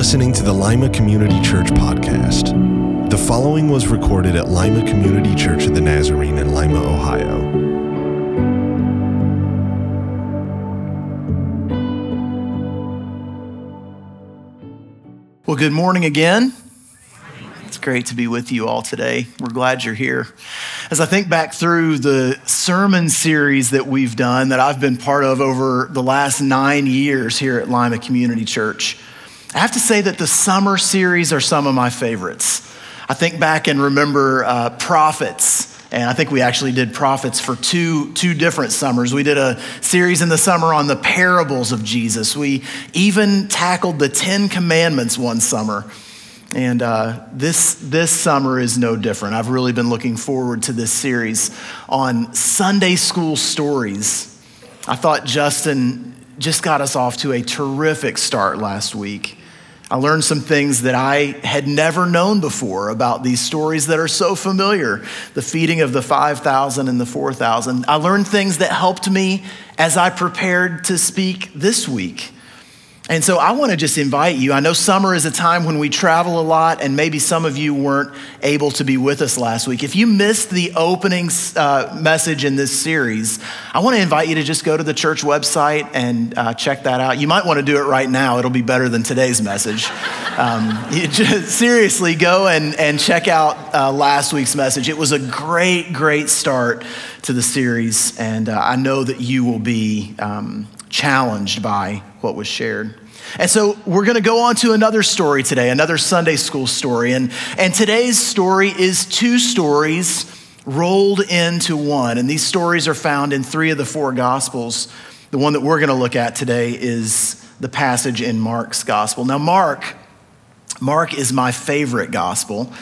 listening to the Lima Community Church podcast. The following was recorded at Lima Community Church of the Nazarene in Lima, Ohio. Well, good morning again. It's great to be with you all today. We're glad you're here. As I think back through the sermon series that we've done, that I've been part of over the last nine years here at Lima Community Church, I have to say that the summer series are some of my favorites. I think back and remember uh, prophets. And I think we actually did prophets for two, two different summers. We did a series in the summer on the parables of Jesus. We even tackled the Ten Commandments one summer. And uh, this, this summer is no different. I've really been looking forward to this series on Sunday school stories. I thought Justin just got us off to a terrific start last week. I learned some things that I had never known before about these stories that are so familiar the feeding of the 5,000 and the 4,000. I learned things that helped me as I prepared to speak this week. And so I want to just invite you. I know summer is a time when we travel a lot, and maybe some of you weren't able to be with us last week. If you missed the opening uh, message in this series, I want to invite you to just go to the church website and uh, check that out. You might want to do it right now, it'll be better than today's message. Um, just, seriously, go and, and check out uh, last week's message. It was a great, great start to the series, and uh, I know that you will be um, challenged by what was shared. And so we're going to go on to another story today, another Sunday school story. And, and today's story is two stories rolled into one. And these stories are found in three of the four Gospels. The one that we're going to look at today is the passage in Mark's Gospel. Now, Mark, Mark is my favorite Gospel.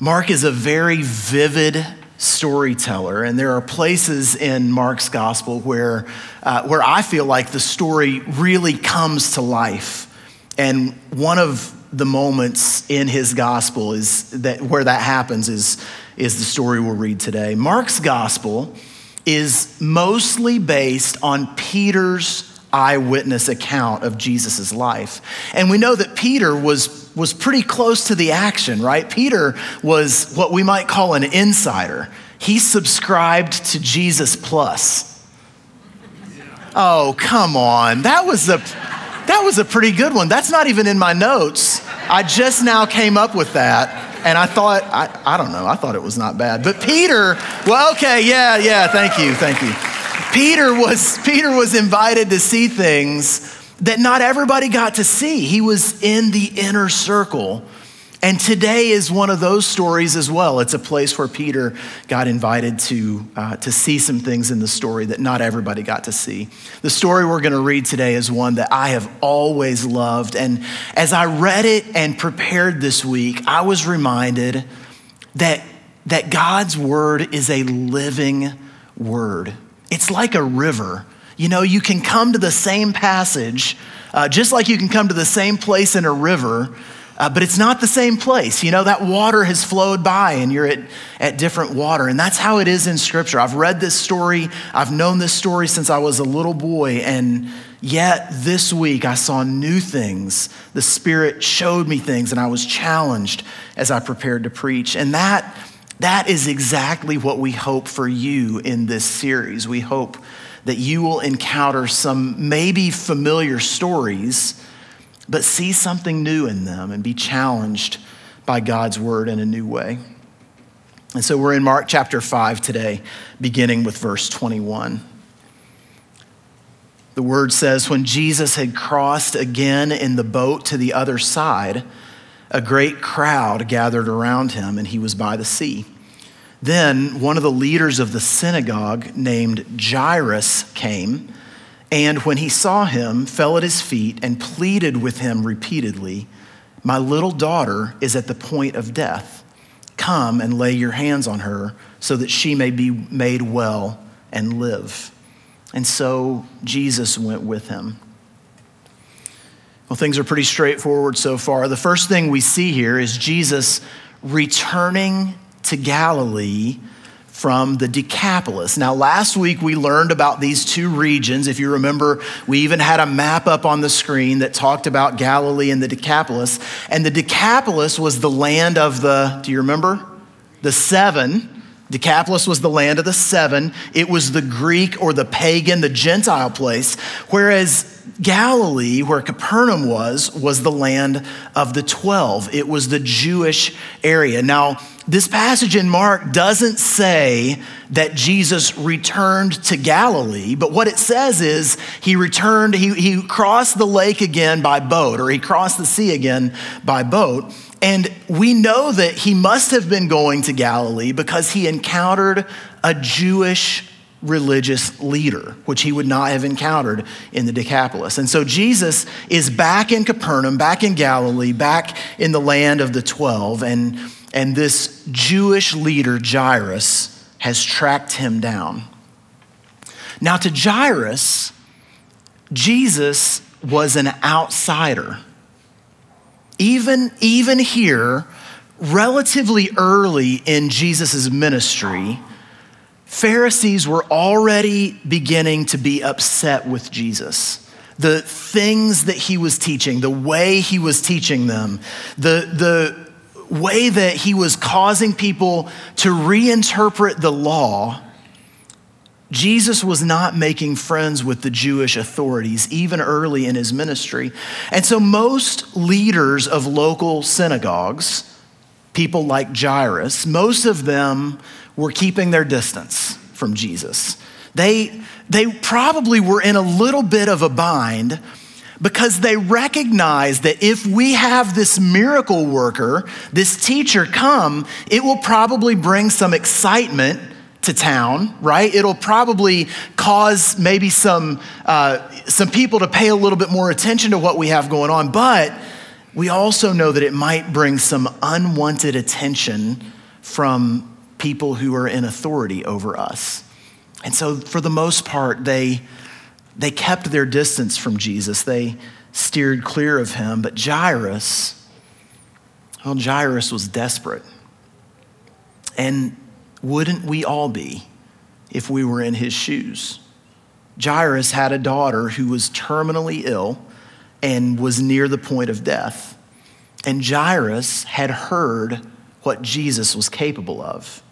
Mark is a very vivid storyteller, and there are places in Mark's gospel where, uh, where I feel like the story really comes to life. And one of the moments in his gospel is that where that happens is, is the story we'll read today. Mark's gospel is mostly based on Peter's eyewitness account of Jesus' life. And we know that Peter was, was pretty close to the action, right? Peter was what we might call an insider. He subscribed to Jesus Plus. Oh, come on. That was a that was a pretty good one. That's not even in my notes. I just now came up with that. And I thought, I, I don't know, I thought it was not bad. But Peter, well, okay, yeah, yeah, thank you, thank you. Peter was, Peter was invited to see things that not everybody got to see. He was in the inner circle. And today is one of those stories as well. It's a place where Peter got invited to, uh, to see some things in the story that not everybody got to see. The story we're going to read today is one that I have always loved. And as I read it and prepared this week, I was reminded that, that God's word is a living word. It's like a river. You know, you can come to the same passage, uh, just like you can come to the same place in a river, uh, but it's not the same place. You know, that water has flowed by and you're at, at different water. And that's how it is in Scripture. I've read this story, I've known this story since I was a little boy. And yet this week I saw new things. The Spirit showed me things and I was challenged as I prepared to preach. And that that is exactly what we hope for you in this series. We hope that you will encounter some maybe familiar stories, but see something new in them and be challenged by God's word in a new way. And so we're in Mark chapter 5 today, beginning with verse 21. The word says, When Jesus had crossed again in the boat to the other side, a great crowd gathered around him, and he was by the sea. Then one of the leaders of the synagogue, named Jairus, came, and when he saw him, fell at his feet and pleaded with him repeatedly My little daughter is at the point of death. Come and lay your hands on her so that she may be made well and live. And so Jesus went with him. Well, things are pretty straightforward so far. The first thing we see here is Jesus returning to Galilee from the Decapolis. Now, last week we learned about these two regions. If you remember, we even had a map up on the screen that talked about Galilee and the Decapolis. And the Decapolis was the land of the, do you remember? The seven. Decapolis was the land of the seven. It was the Greek or the pagan, the Gentile place. Whereas Galilee, where Capernaum was, was the land of the 12. It was the Jewish area. Now, this passage in Mark doesn't say that Jesus returned to Galilee, but what it says is he returned, he, he crossed the lake again by boat, or he crossed the sea again by boat. And we know that he must have been going to Galilee because he encountered a Jewish religious leader, which he would not have encountered in the Decapolis. And so Jesus is back in Capernaum, back in Galilee, back in the land of the 12. And, and this Jewish leader, Jairus, has tracked him down. Now, to Jairus, Jesus was an outsider. Even, even here, relatively early in Jesus' ministry, Pharisees were already beginning to be upset with Jesus. The things that he was teaching, the way he was teaching them, the, the way that he was causing people to reinterpret the law, Jesus was not making friends with the Jewish authorities, even early in his ministry. And so, most leaders of local synagogues, people like Jairus, most of them were keeping their distance from Jesus. They, they probably were in a little bit of a bind because they recognized that if we have this miracle worker, this teacher come, it will probably bring some excitement to town, right? It'll probably cause maybe some, uh, some people to pay a little bit more attention to what we have going on, but we also know that it might bring some unwanted attention from people who are in authority over us. And so, for the most part, they, they kept their distance from Jesus. They steered clear of him. But Jairus, well, Jairus was desperate. And wouldn't we all be if we were in his shoes? Jairus had a daughter who was terminally ill and was near the point of death. And Jairus had heard what Jesus was capable of.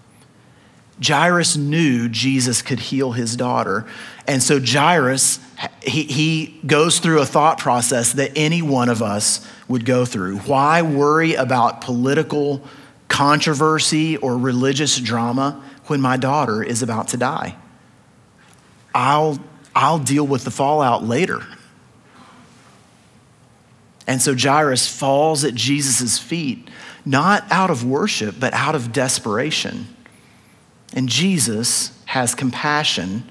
Jairus knew Jesus could heal his daughter. And so Jairus, he, he goes through a thought process that any one of us would go through. Why worry about political controversy or religious drama when my daughter is about to die? I'll, I'll deal with the fallout later. And so Jairus falls at Jesus' feet, not out of worship, but out of desperation. And Jesus has compassion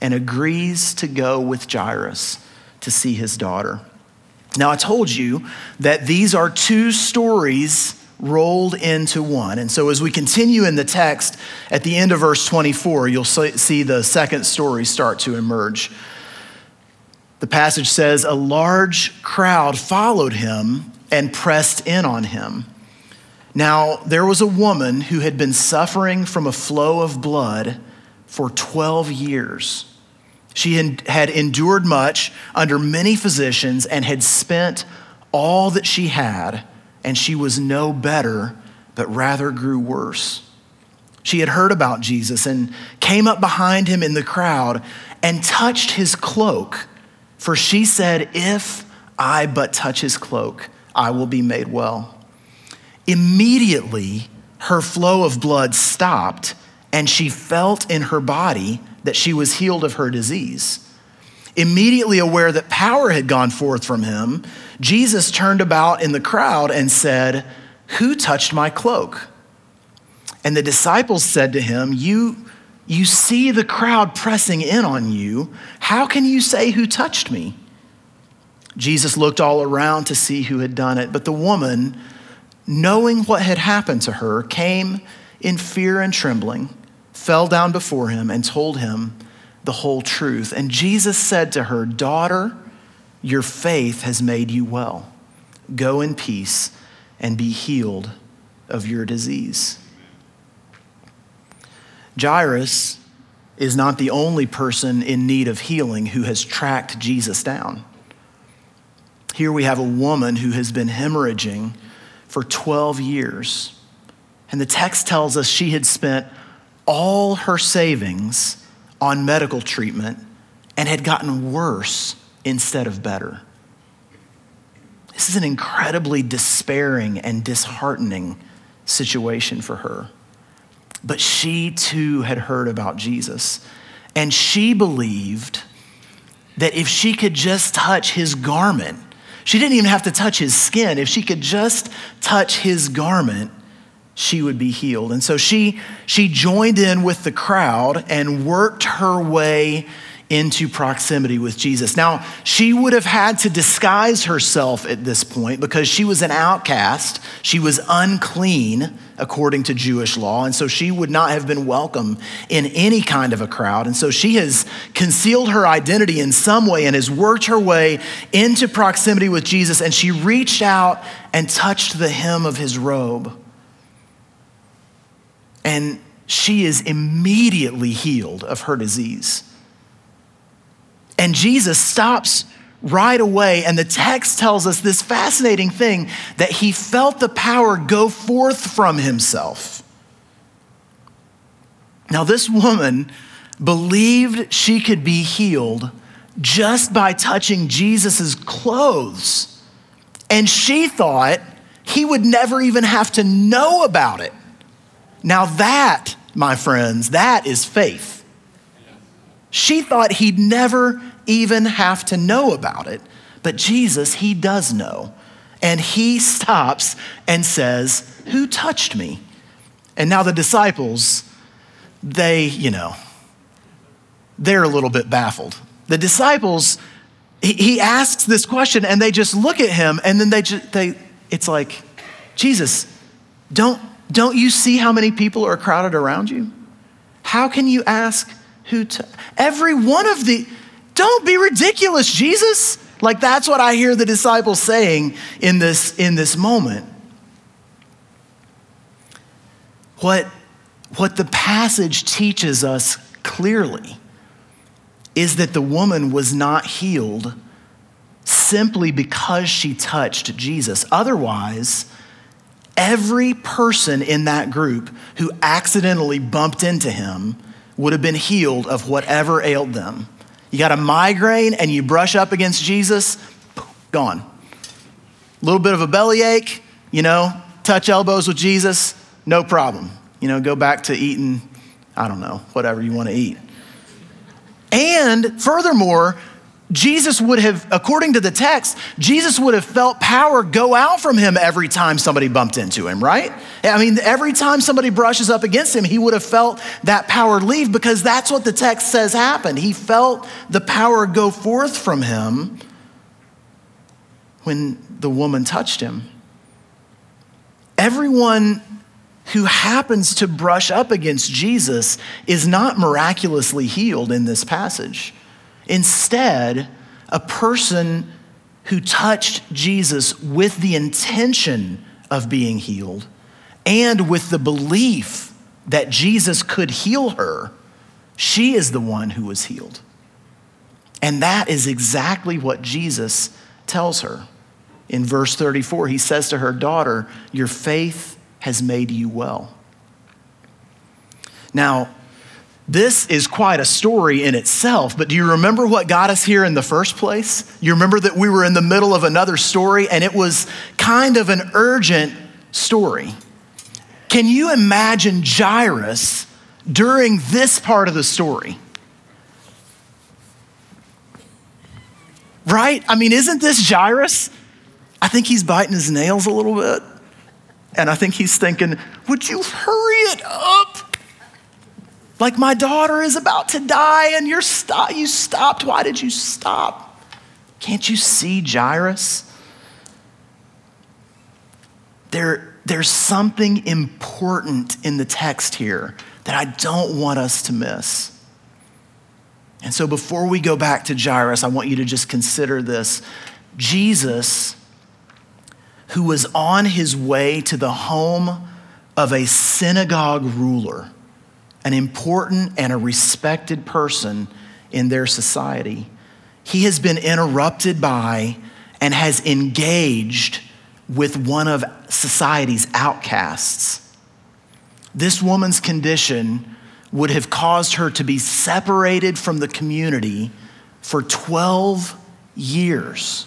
and agrees to go with Jairus to see his daughter. Now, I told you that these are two stories rolled into one. And so, as we continue in the text, at the end of verse 24, you'll see the second story start to emerge. The passage says, A large crowd followed him and pressed in on him. Now, there was a woman who had been suffering from a flow of blood for 12 years. She had endured much under many physicians and had spent all that she had, and she was no better, but rather grew worse. She had heard about Jesus and came up behind him in the crowd and touched his cloak, for she said, If I but touch his cloak, I will be made well. Immediately, her flow of blood stopped, and she felt in her body that she was healed of her disease. Immediately aware that power had gone forth from him, Jesus turned about in the crowd and said, Who touched my cloak? And the disciples said to him, You, you see the crowd pressing in on you. How can you say, Who touched me? Jesus looked all around to see who had done it, but the woman, knowing what had happened to her, came in fear and trembling, fell down before him, and told him the whole truth. And Jesus said to her, Daughter, your faith has made you well. Go in peace and be healed of your disease. Jairus is not the only person in need of healing who has tracked Jesus down. Here we have a woman who has been hemorrhaging for 12 years. And the text tells us she had spent all her savings on medical treatment and had gotten worse instead of better. This is an incredibly despairing and disheartening situation for her. But she too had heard about Jesus. And she believed that if she could just touch his garment, she didn't even have to touch his skin. If she could just touch his garment, she would be healed. And so she, she joined in with the crowd and worked her way into proximity with Jesus. Now, she would have had to disguise herself at this point because she was an outcast. She was unclean according to Jewish law, and so she would not have been welcome in any kind of a crowd. And so she has concealed her identity in some way and has worked her way into proximity with Jesus, and she reached out and touched the hem of his robe. And she is immediately healed of her disease. And Jesus stops right away. And the text tells us this fascinating thing that he felt the power go forth from himself. Now, this woman believed she could be healed just by touching Jesus' clothes. And she thought he would never even have to know about it. Now, that, my friends, that is faith. She thought he'd never even have to know about it. But Jesus, he does know. And he stops and says, Who touched me? And now the disciples, they, you know, they're a little bit baffled. The disciples, he, asks this question and they just look at him and then they just, they, it's like, Jesus, don't, don't you see how many people are crowded around you? How can you ask who to, every one of the, don't be ridiculous, Jesus. Like that's what I hear the disciples saying in this, in this moment. What, what the passage teaches us clearly is that the woman was not healed simply because she touched Jesus. Otherwise, every person in that group who accidentally bumped into him would have been healed of whatever ailed them. You got a migraine and you brush up against Jesus, gone. A little bit of a bellyache, you know, touch elbows with Jesus, no problem. You know, go back to eating, I don't know, whatever you want to eat. And furthermore, Jesus would have, according to the text, Jesus would have felt power go out from him every time somebody bumped into him, right? I mean, every time somebody brushes up against him, he would have felt that power leave because that's what the text says happened. He felt the power go forth from him when the woman touched him. Everyone who happens to brush up against Jesus is not miraculously healed in this passage. Instead, a person who touched Jesus with the intention of being healed and with the belief that Jesus could heal her, she is the one who was healed. And that is exactly what Jesus tells her. In verse 34, he says to her, Daughter, your faith has made you well. Now, this is quite a story in itself, but do you remember what got us here in the first place? You remember that we were in the middle of another story and it was kind of an urgent story. Can you imagine Jairus during this part of the story? Right? I mean, isn't this Jairus? I think he's biting his nails a little bit. And I think he's thinking, would you hurry it up? Like my daughter is about to die and you're stop, you stopped. Why did you stop? Can't you see Jairus? There, there's something important in the text here that I don't want us to miss. And so before we go back to Jairus, I want you to just consider this. Jesus, who was on his way to the home of a synagogue ruler, an important and a respected person in their society. He has been interrupted by and has engaged with one of society's outcasts. This woman's condition would have caused her to be separated from the community for 12 years.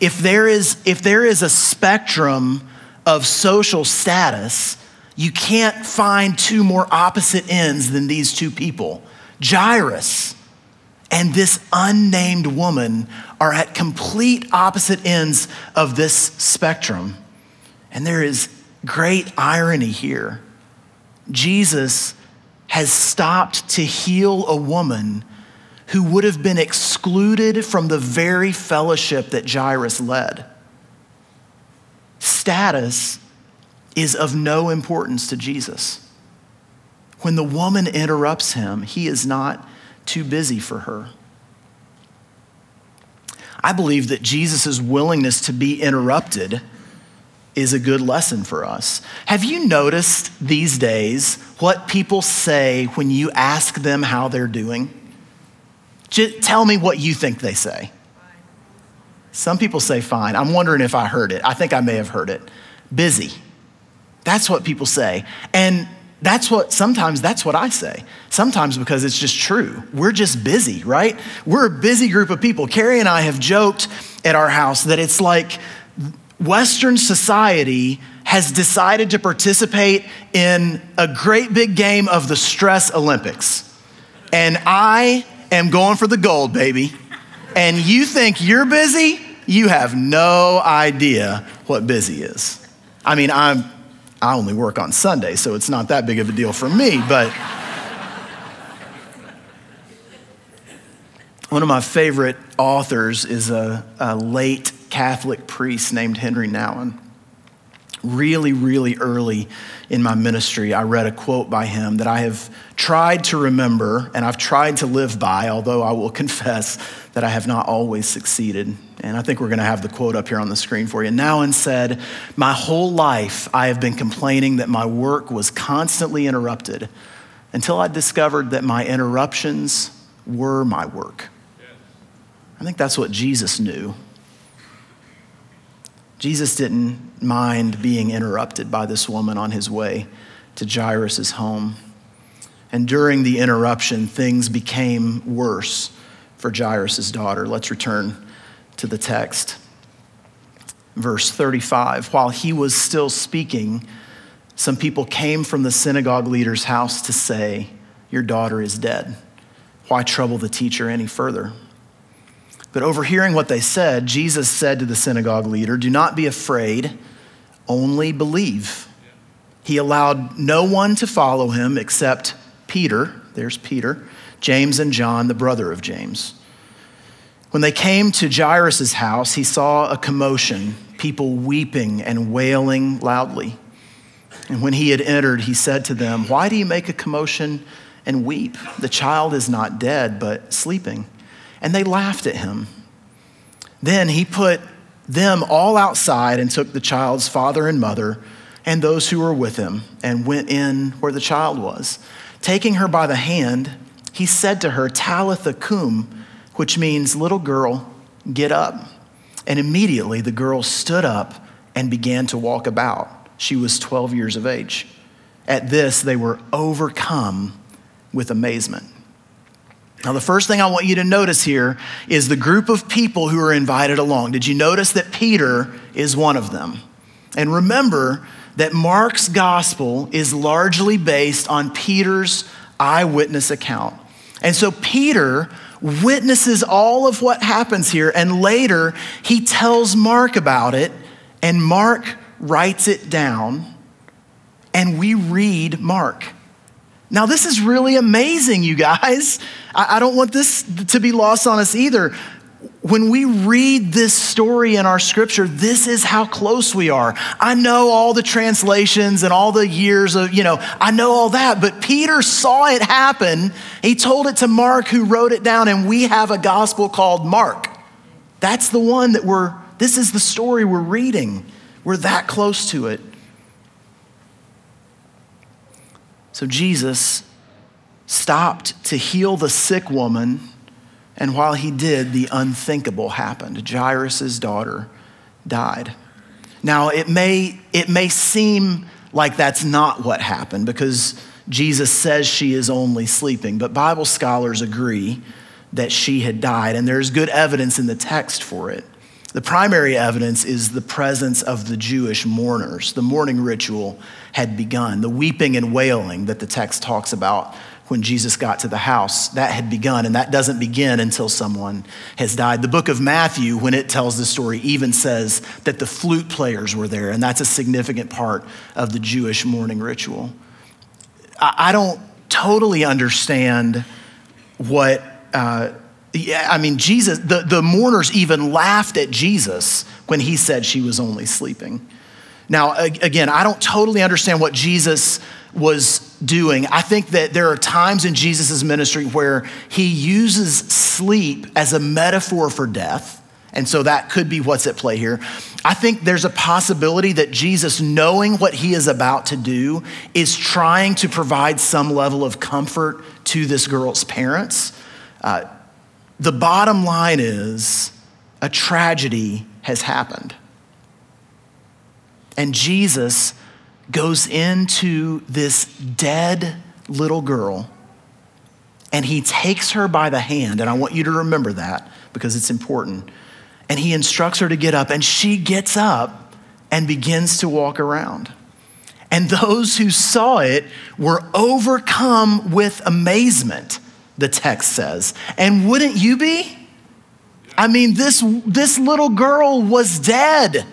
If there is, if there is a spectrum of social status, you can't find two more opposite ends than these two people. Jairus and this unnamed woman are at complete opposite ends of this spectrum. And there is great irony here. Jesus has stopped to heal a woman who would have been excluded from the very fellowship that Jairus led. Status is of no importance to Jesus. When the woman interrupts him, he is not too busy for her. I believe that Jesus' willingness to be interrupted is a good lesson for us. Have you noticed these days what people say when you ask them how they're doing? Just tell me what you think they say. Some people say fine. I'm wondering if I heard it. I think I may have heard it. Busy. That's what people say. And that's what sometimes that's what I say. Sometimes because it's just true. We're just busy, right? We're a busy group of people. Carrie and I have joked at our house that it's like Western society has decided to participate in a great big game of the stress Olympics. And I am going for the gold, baby. And you think you're busy? You have no idea what busy is. I mean, I'm I only work on Sunday, so it's not that big of a deal for me, but one of my favorite authors is a, a late Catholic priest named Henri Nouwen. Really, really early in my ministry, I read a quote by him that I have tried to remember and I've tried to live by, although I will confess that I have not always succeeded. And I think we're going to have the quote up here on the screen for you. Nouwen said, My whole life I have been complaining that my work was constantly interrupted until I discovered that my interruptions were my work. I think that's what Jesus knew. Jesus didn't mind being interrupted by this woman on his way to Jairus' home. And during the interruption, things became worse for Jairus' daughter. Let's return to the text. Verse 35 While he was still speaking, some people came from the synagogue leader's house to say, Your daughter is dead. Why trouble the teacher any further? But overhearing what they said, Jesus said to the synagogue leader, Do not be afraid, only believe. He allowed no one to follow him except Peter, there's Peter, James and John, the brother of James. When they came to Jairus' house, he saw a commotion, people weeping and wailing loudly. And when he had entered, he said to them, Why do you make a commotion and weep? The child is not dead, but sleeping. And they laughed at him. Then he put them all outside and took the child's father and mother and those who were with him and went in where the child was. Taking her by the hand, he said to her, Talitha cum which means, little girl, get up. And immediately the girl stood up and began to walk about. She was 12 years of age. At this, they were overcome with amazement. Now, the first thing I want you to notice here is the group of people who are invited along. Did you notice that Peter is one of them? And remember that Mark's gospel is largely based on Peter's eyewitness account. And so Peter witnesses all of what happens here, and later he tells Mark about it, and Mark writes it down, and we read Mark. Now, this is really amazing, you guys. I, don't want this to be lost on us either when we read this story in our scripture, this is how close we are. I know all the translations and all the years of, you know, I know all that, but Peter saw it happen. He told it to Mark, who wrote it down, and we have a gospel called Mark. That's the one that we're, this is the story we're reading. We're that close to it. So Jesus stopped to heal the sick woman, and while he did, the unthinkable happened. Jairus' daughter died. Now, it may, it may seem like that's not what happened because Jesus says she is only sleeping, but Bible scholars agree that she had died, and there's good evidence in the text for it. The primary evidence is the presence of the Jewish mourners. The mourning ritual had begun. The weeping and wailing that the text talks about when Jesus got to the house, that had begun, and that doesn't begin until someone has died. The book of Matthew, when it tells the story, even says that the flute players were there, and that's a significant part of the Jewish mourning ritual. I don't totally understand what. Uh, yeah, I mean, Jesus, the, the mourners even laughed at Jesus when he said she was only sleeping. Now, again, I don't totally understand what Jesus was doing. I think that there are times in Jesus' ministry where he uses sleep as a metaphor for death. And so that could be what's at play here. I think there's a possibility that Jesus, knowing what he is about to do, is trying to provide some level of comfort to this girl's parents. Uh, the bottom line is a tragedy has happened. And Jesus goes into this dead little girl and he takes her by the hand. And I want you to remember that because it's important and he instructs her to get up, and she gets up and begins to walk around. And those who saw it were overcome with amazement, the text says. And wouldn't you be? I mean, this, this little girl was dead,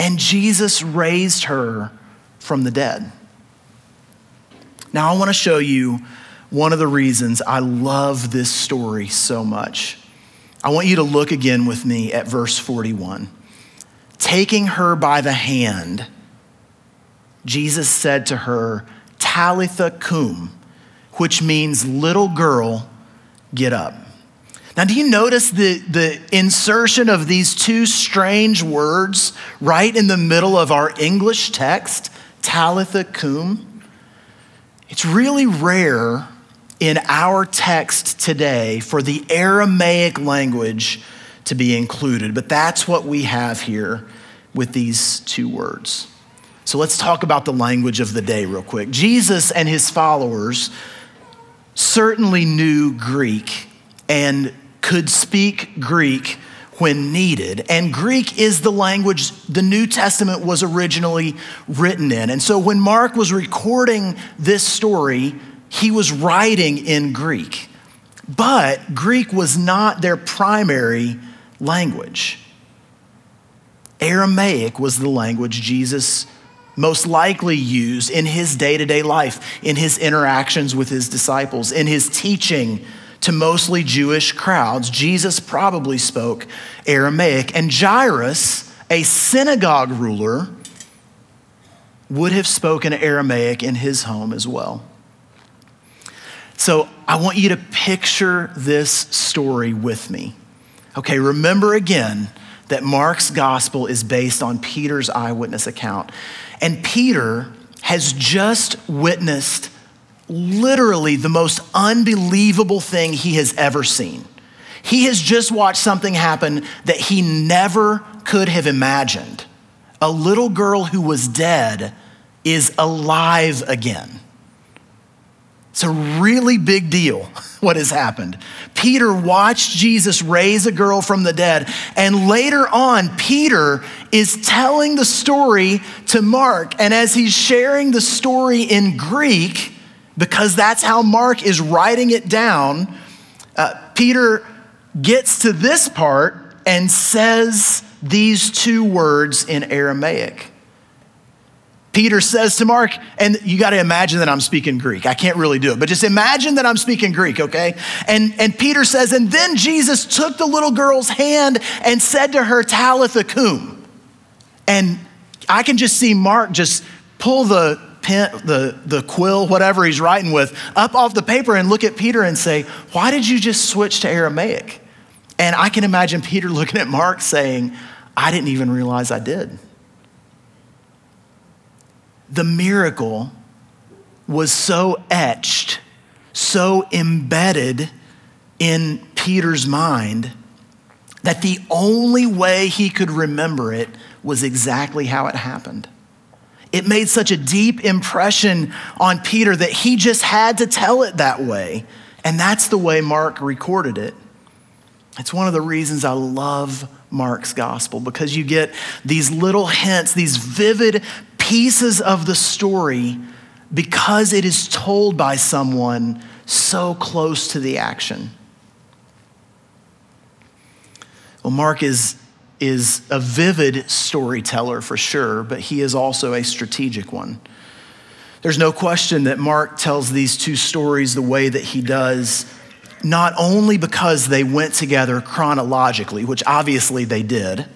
and Jesus raised her from the dead. Now, I want to show you one of the reasons I love this story so much. I want you to look again with me at verse 41. Taking her by the hand, Jesus said to her, Talitha cum, which means little girl, get up. Now, do you notice the, the insertion of these two strange words right in the middle of our English text, Talitha cum? It's really rare in our text today for the Aramaic language to be included, but that's what we have here with these two words. So let's talk about the language of the day real quick. Jesus and his followers certainly knew Greek and could speak Greek when needed. And Greek is the language the New Testament was originally written in. And so when Mark was recording this story, he was writing in Greek, but Greek was not their primary language. Aramaic was the language Jesus most likely used in his day to day life, in his interactions with his disciples, in his teaching to mostly Jewish crowds. Jesus probably spoke Aramaic. And Jairus, a synagogue ruler, would have spoken Aramaic in his home as well. So I want you to picture this story with me. Okay, remember again that Mark's gospel is based on Peter's eyewitness account. And Peter has just witnessed literally the most unbelievable thing he has ever seen. He has just watched something happen that he never could have imagined. A little girl who was dead is alive again. It's a really big deal what has happened. Peter watched Jesus raise a girl from the dead, and later on, Peter is telling the story to Mark. And as he's sharing the story in Greek, because that's how Mark is writing it down, uh, Peter gets to this part and says these two words in Aramaic. Peter says to Mark, and you got to imagine that I'm speaking Greek. I can't really do it, but just imagine that I'm speaking Greek, okay? And, and Peter says, and then Jesus took the little girl's hand and said to her, Talitha cum. And I can just see Mark just pull the pen, the, the quill, whatever he's writing with, up off the paper and look at Peter and say, Why did you just switch to Aramaic? And I can imagine Peter looking at Mark saying, I didn't even realize I did the miracle was so etched so embedded in Peter's mind that the only way he could remember it was exactly how it happened. It made such a deep impression on Peter that he just had to tell it that way. And that's the way Mark recorded it. It's one of the reasons I love Mark's gospel because you get these little hints, these vivid pieces of the story because it is told by someone so close to the action. Well, Mark is, is a vivid storyteller for sure, but he is also a strategic one. There's no question that Mark tells these two stories the way that he does, not only because they went together chronologically, which obviously they did,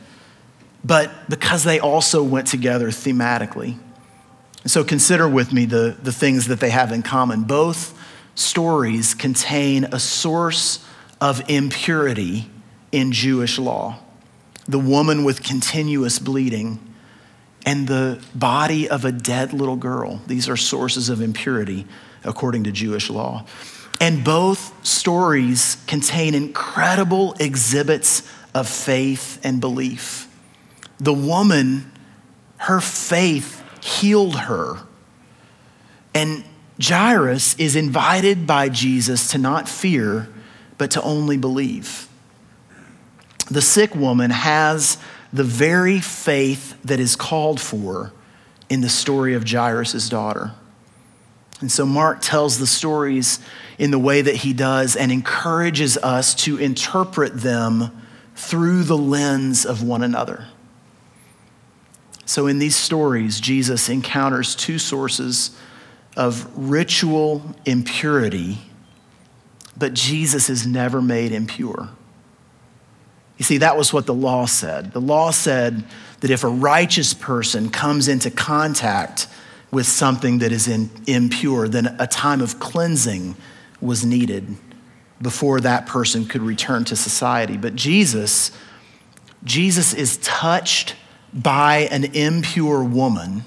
but because they also went together thematically. So consider with me the, the things that they have in common. Both stories contain a source of impurity in Jewish law the woman with continuous bleeding and the body of a dead little girl. These are sources of impurity according to Jewish law. And both stories contain incredible exhibits of faith and belief. The woman, her faith healed her. And Jairus is invited by Jesus to not fear, but to only believe the sick woman has the very faith that is called for in the story of Jairus' daughter. And so Mark tells the stories in the way that he does and encourages us to interpret them through the lens of one another. So in these stories, Jesus encounters two sources of ritual impurity, but Jesus is never made impure. You see, that was what the law said. The law said that if a righteous person comes into contact with something that is in, impure, then a time of cleansing was needed before that person could return to society. But Jesus, Jesus is touched by an impure woman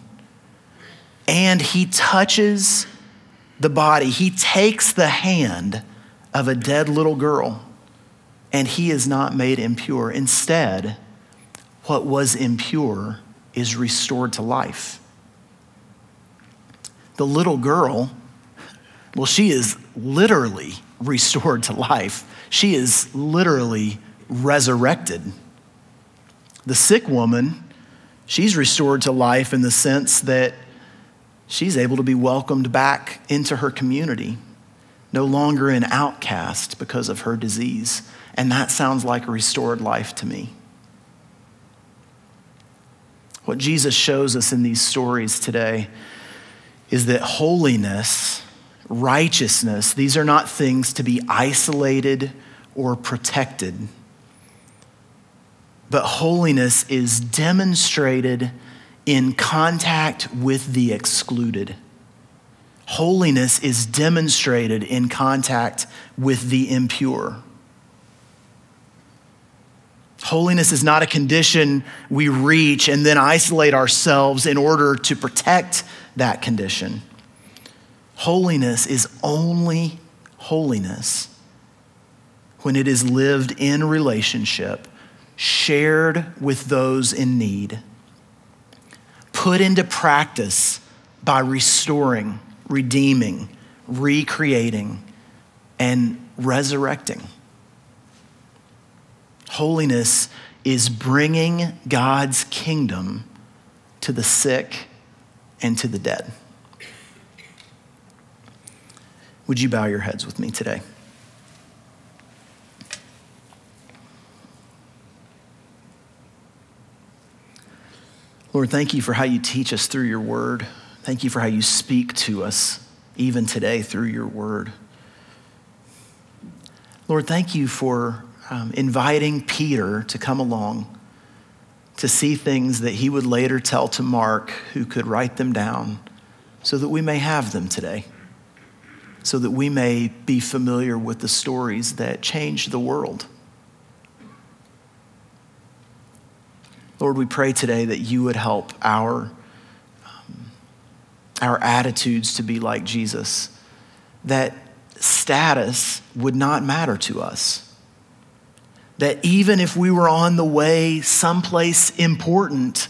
and he touches the body. He takes the hand of a dead little girl and he is not made impure. Instead, what was impure is restored to life. The little girl, well, she is literally restored to life. She is literally resurrected. The sick woman, she's restored to life in the sense that she's able to be welcomed back into her community, no longer an outcast because of her disease. And that sounds like a restored life to me. What Jesus shows us in these stories today is that holiness, righteousness, these are not things to be isolated or protected. But holiness is demonstrated in contact with the excluded. Holiness is demonstrated in contact with the impure. Holiness is not a condition we reach and then isolate ourselves in order to protect that condition. Holiness is only holiness when it is lived in relationship, shared with those in need, put into practice by restoring, redeeming, recreating, and resurrecting. Holiness is bringing God's kingdom to the sick and to the dead. Would you bow your heads with me today? Lord, thank you for how you teach us through your word. Thank you for how you speak to us even today through your word. Lord, thank you for um, inviting Peter to come along to see things that he would later tell to Mark, who could write them down so that we may have them today, so that we may be familiar with the stories that changed the world. Lord, we pray today that you would help our, um, our attitudes to be like Jesus, that status would not matter to us. That even if we were on the way someplace important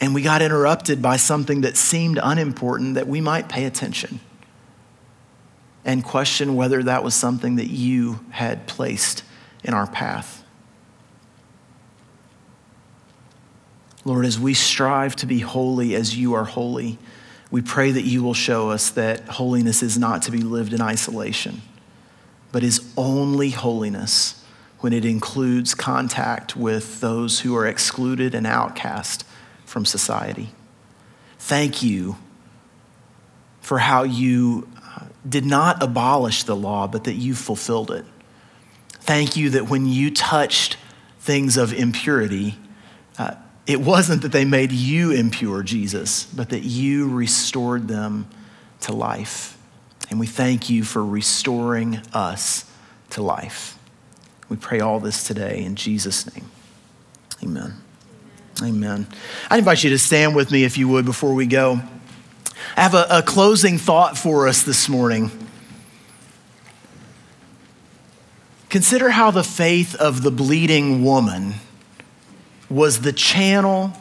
and we got interrupted by something that seemed unimportant, that we might pay attention and question whether that was something that you had placed in our path. Lord, as we strive to be holy as you are holy, we pray that you will show us that holiness is not to be lived in isolation, but is only holiness when it includes contact with those who are excluded and outcast from society. Thank you for how you uh, did not abolish the law, but that you fulfilled it. Thank you that when you touched things of impurity, uh, it wasn't that they made you impure, Jesus, but that you restored them to life. And we thank you for restoring us to life. We pray all this today in Jesus' name. Amen. Amen. I invite you to stand with me if you would before we go. I have a, a closing thought for us this morning. Consider how the faith of the bleeding woman was the channel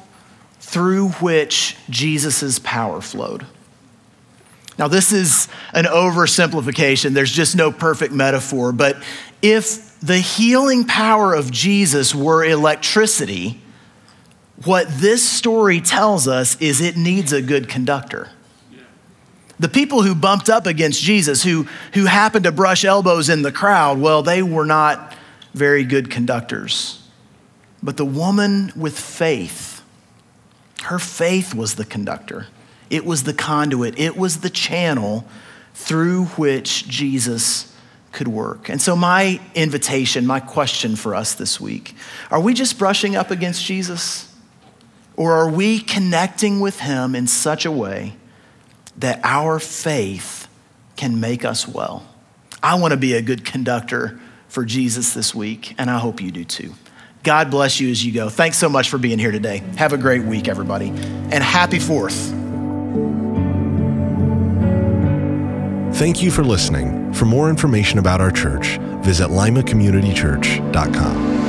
through which Jesus' power flowed. Now, this is an oversimplification. There's just no perfect metaphor. But if the healing power of Jesus were electricity, what this story tells us is it needs a good conductor. The people who bumped up against Jesus, who, who happened to brush elbows in the crowd, well, they were not very good conductors. But the woman with faith, her faith was the conductor. It was the conduit. It was the channel through which Jesus could work. And so, my invitation, my question for us this week are we just brushing up against Jesus? Or are we connecting with him in such a way that our faith can make us well? I want to be a good conductor for Jesus this week, and I hope you do too. God bless you as you go. Thanks so much for being here today. Have a great week, everybody, and happy Fourth. Thank you for listening. For more information about our church, visit limacommunitychurch.com.